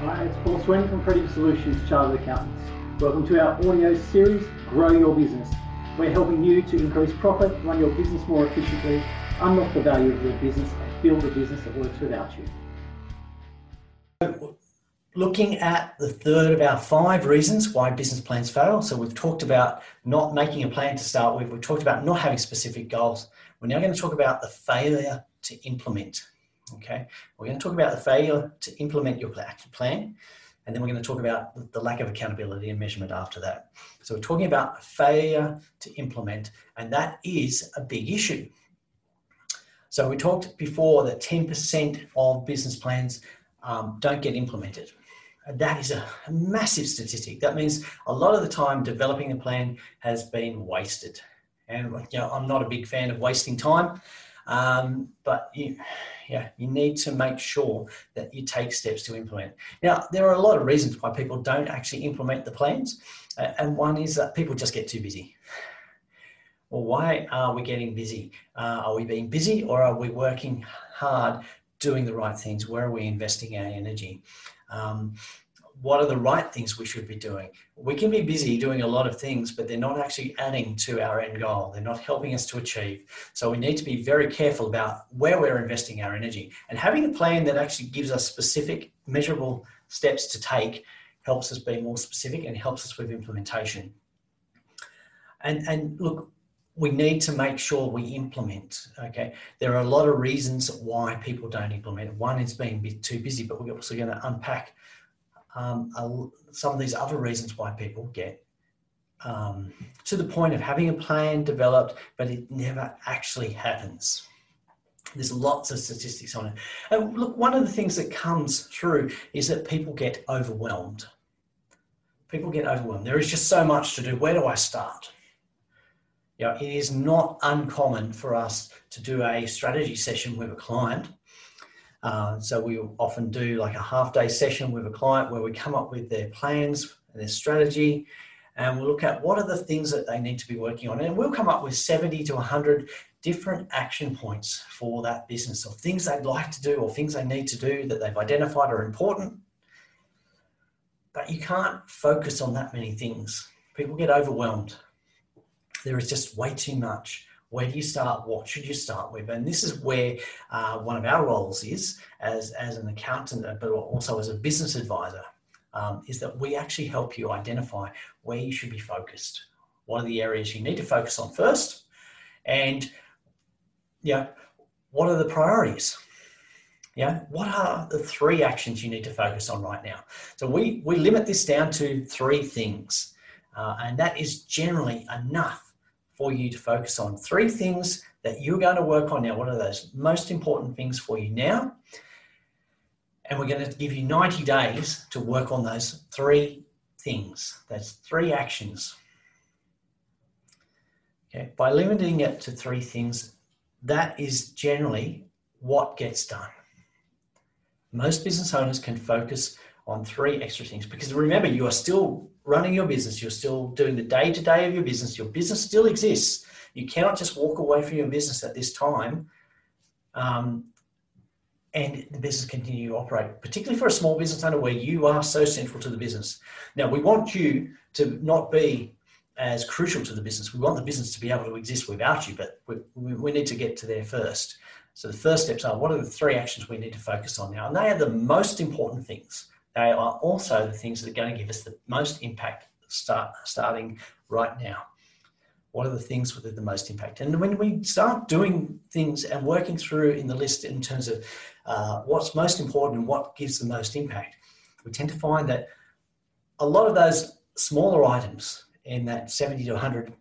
Hi, it's Paul Swain from Pretium Solutions Chartered Accountants. Welcome to our audio series, Grow Your Business. We're helping you to increase profit, run your business more efficiently, unlock the value of your business, and build a business that works without you. Looking at the third of our five reasons why business plans fail. So we've talked about not making a plan to start with. We've talked about not having specific goals. We're now going to talk about the failure to implement. Okay, we're going to talk about the failure to implement your plan, and then we're going to talk about the lack of accountability and measurement after that. So we're talking about failure to implement, and that is a big issue. So we talked before that 10% of business plans um, don't get implemented. That is a massive statistic. That means a lot of the time developing a plan has been wasted. And you know, I'm not a big fan of wasting time, um, but you, yeah, you need to make sure that you take steps to implement. Now, there are a lot of reasons why people don't actually implement the plans, and one is that people just get too busy. Well, why are we getting busy? Uh, are we being busy or are we working hard doing the right things? Where are we investing our energy? Um, what are the right things we should be doing? We can be busy doing a lot of things, but they're not actually adding to our end goal. They're not helping us to achieve. So we need to be very careful about where we're investing our energy. And having a plan that actually gives us specific, measurable steps to take helps us be more specific and helps us with implementation. And, and look, we need to make sure we implement. Okay, there are a lot of reasons why people don't implement. One is being too busy, but we're also going to unpack um, some of these other reasons why people get um, to the point of having a plan developed, but it never actually happens. There's lots of statistics on it. And look, one of the things that comes through is that people get overwhelmed. People get overwhelmed. There is just so much to do. Where do I start? You know, it is not uncommon for us to do a strategy session with a client uh, so we often do like a half day session with a client where we come up with their plans, and their strategy, and we'll look at what are the things that they need to be working on. And we'll come up with 70 to 100 different action points for that business or things they'd like to do or things they need to do that they've identified are important. But you can't focus on that many things. People get overwhelmed. There is just way too much where do you start? What should you start with? And this is where uh, one of our roles is as, as an accountant, uh, but also as a business advisor, um, is that we actually help you identify where you should be focused. What are the areas you need to focus on first? And yeah, what are the priorities? Yeah, what are the three actions you need to focus on right now? So we, we limit this down to three things. Uh, and that is generally enough for you to focus on. Three things that you're going to work on now. What are those most important things for you now? And we're going to give you 90 days to work on those three things. That's three actions. Okay, by limiting it to three things, that is generally what gets done. Most business owners can focus on three extra things because remember, you are still running your business, you're still doing the day to day of your business, your business still exists. You cannot just walk away from your business at this time um, and the business continue to operate, particularly for a small business owner where you are so central to the business. Now, we want you to not be as crucial to the business. We want the business to be able to exist without you, but we, we need to get to there first. So the first steps are what are the three actions we need to focus on now? And they are the most important things they are also the things that are going to give us the most impact start, starting right now. What are the things with the most impact? And when we start doing things and working through in the list in terms of uh, what's most important and what gives the most impact, we tend to find that a lot of those smaller items in that 70 to 100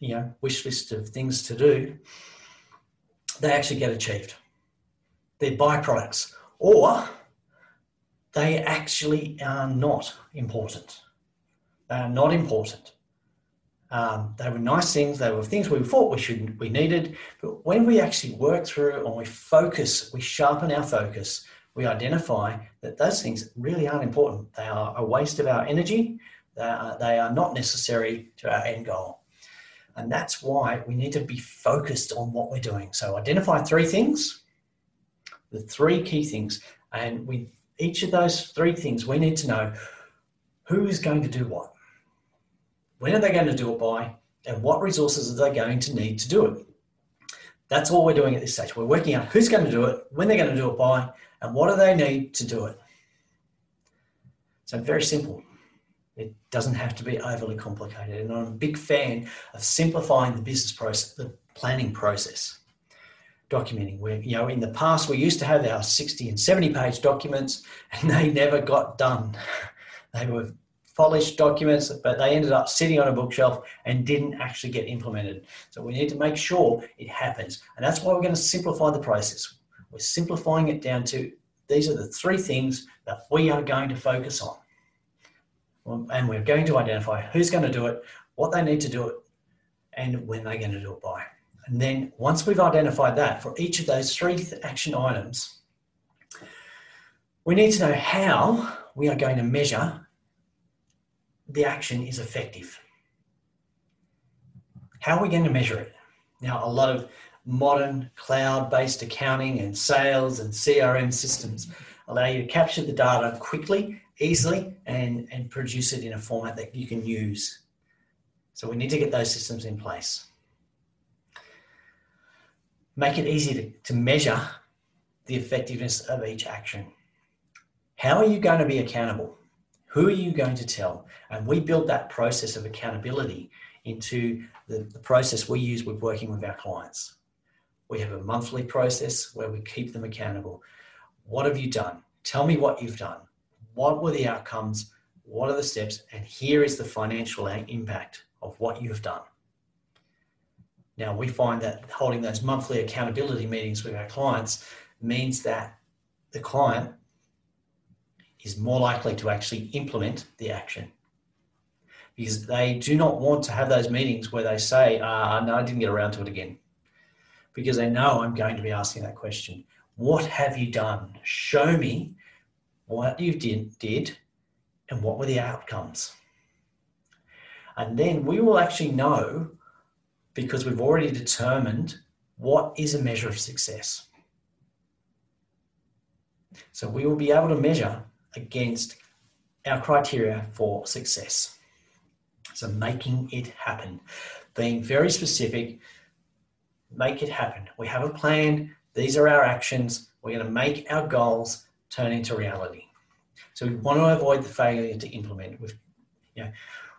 you know wish list of things to do they actually get achieved they're byproducts or they actually are not important. They are not important. Um, they were nice things. They were things we thought we should, we needed. But when we actually work through and we focus, we sharpen our focus, we identify that those things really aren't important. They are a waste of our energy. They are, they are not necessary to our end goal. And that's why we need to be focused on what we're doing. So identify three things, the three key things, and we each of those three things, we need to know who is going to do what, when are they going to do it by, and what resources are they going to need to do it. That's all we're doing at this stage. We're working out who's going to do it, when they're going to do it by, and what do they need to do it. So very simple. It doesn't have to be overly complicated. And I'm a big fan of simplifying the business process, the planning process. Documenting where, you know, in the past we used to have our 60 and 70 page documents and they never got done. They were polished documents, but they ended up sitting on a bookshelf and didn't actually get implemented. So we need to make sure it happens. And that's why we're going to simplify the process. We're simplifying it down to these are the three things that we are going to focus on. And we're going to identify who's going to do it, what they need to do it, and when they're going to do it by. And then once we've identified that for each of those three action items, we need to know how we are going to measure the action is effective. How are we going to measure it? Now, a lot of modern cloud based accounting and sales and CRM systems allow you to capture the data quickly, easily, and, and produce it in a format that you can use. So we need to get those systems in place. Make it easy to, to measure the effectiveness of each action. How are you going to be accountable? Who are you going to tell? And we build that process of accountability into the, the process we use with working with our clients. We have a monthly process where we keep them accountable. What have you done? Tell me what you've done. What were the outcomes? What are the steps? And here is the financial impact of what you've done. Now, we find that holding those monthly accountability meetings with our clients means that the client is more likely to actually implement the action because they do not want to have those meetings where they say, uh, No, I didn't get around to it again because they know I'm going to be asking that question. What have you done? Show me what you did, did and what were the outcomes. And then we will actually know because we've already determined what is a measure of success. So we will be able to measure against our criteria for success. So making it happen, being very specific, make it happen. We have a plan. These are our actions. We're going to make our goals turn into reality. So we want to avoid the failure to implement. You know,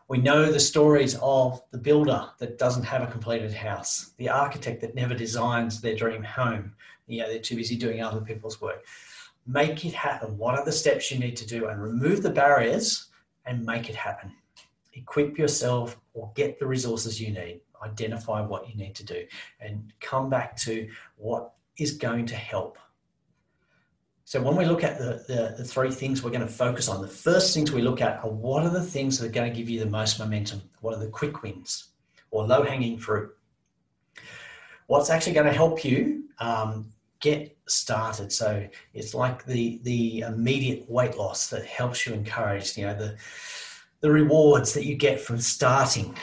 we know the stories of the builder that doesn't have a completed house, the architect that never designs their dream home. You know, they're too busy doing other people's work. Make it happen. What are the steps you need to do? And remove the barriers and make it happen. Equip yourself or get the resources you need identify what you need to do and come back to what is going to help. So when we look at the, the, the, three things we're going to focus on, the first things we look at are what are the things that are going to give you the most momentum? What are the quick wins or low hanging fruit? What's actually going to help you um, get started? So it's like the the immediate weight loss that helps you encourage, you know, the the rewards that you get from starting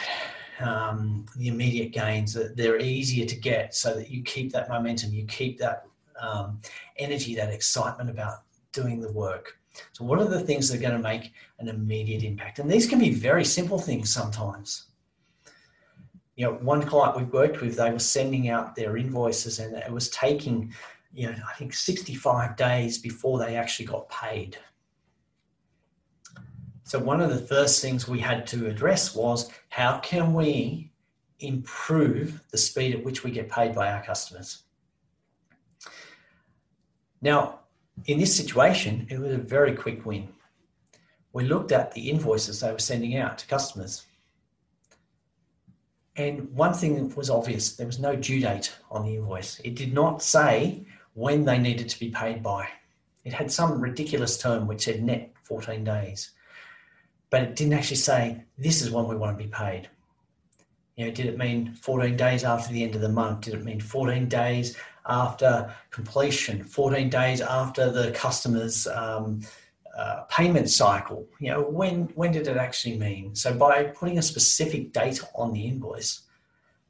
um, the immediate gains that they're easier to get so that you keep that momentum you keep that um, energy that excitement about doing the work. So what are the things that are going to make an immediate impact and these can be very simple things sometimes. You know one client we've worked with they were sending out their invoices and it was taking you know i think 65 days before they actually got paid. So one of the first things we had to address was how can we improve the speed at which we get paid by our customers? Now, in this situation, it was a very quick win. We looked at the invoices they were sending out to customers. And one thing was obvious there was no due date on the invoice. It did not say when they needed to be paid by. It had some ridiculous term which said net 14 days but it didn't actually say this is when we want to be paid. You know, did it mean 14 days after the end of the month? Did it mean 14 days after completion? 14 days after the customer's um, uh, payment cycle? You know, when when did it actually mean? So by putting a specific date on the invoice,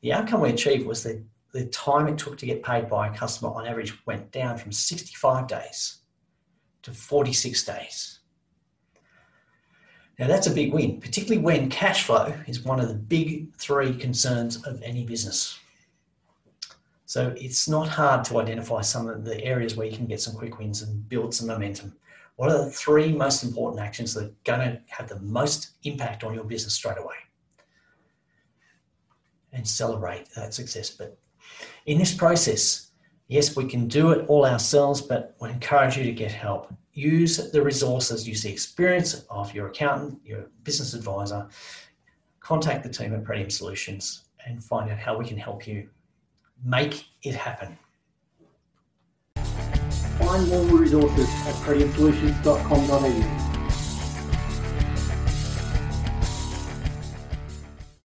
the outcome we achieved was that the time it took to get paid by a customer on average went down from 65 days to 46 days. Now, that's a big win, particularly when cash flow is one of the big three concerns of any business. So, it's not hard to identify some of the areas where you can get some quick wins and build some momentum. What are the three most important actions that are going to have the most impact on your business straight away? And celebrate that success. But in this process, yes, we can do it all ourselves, but we encourage you to get help. Use the resources, use the experience of your accountant, your business advisor. Contact the team at Pretium Solutions and find out how we can help you make it happen. Find more resources at pretiumsolutions.com.au.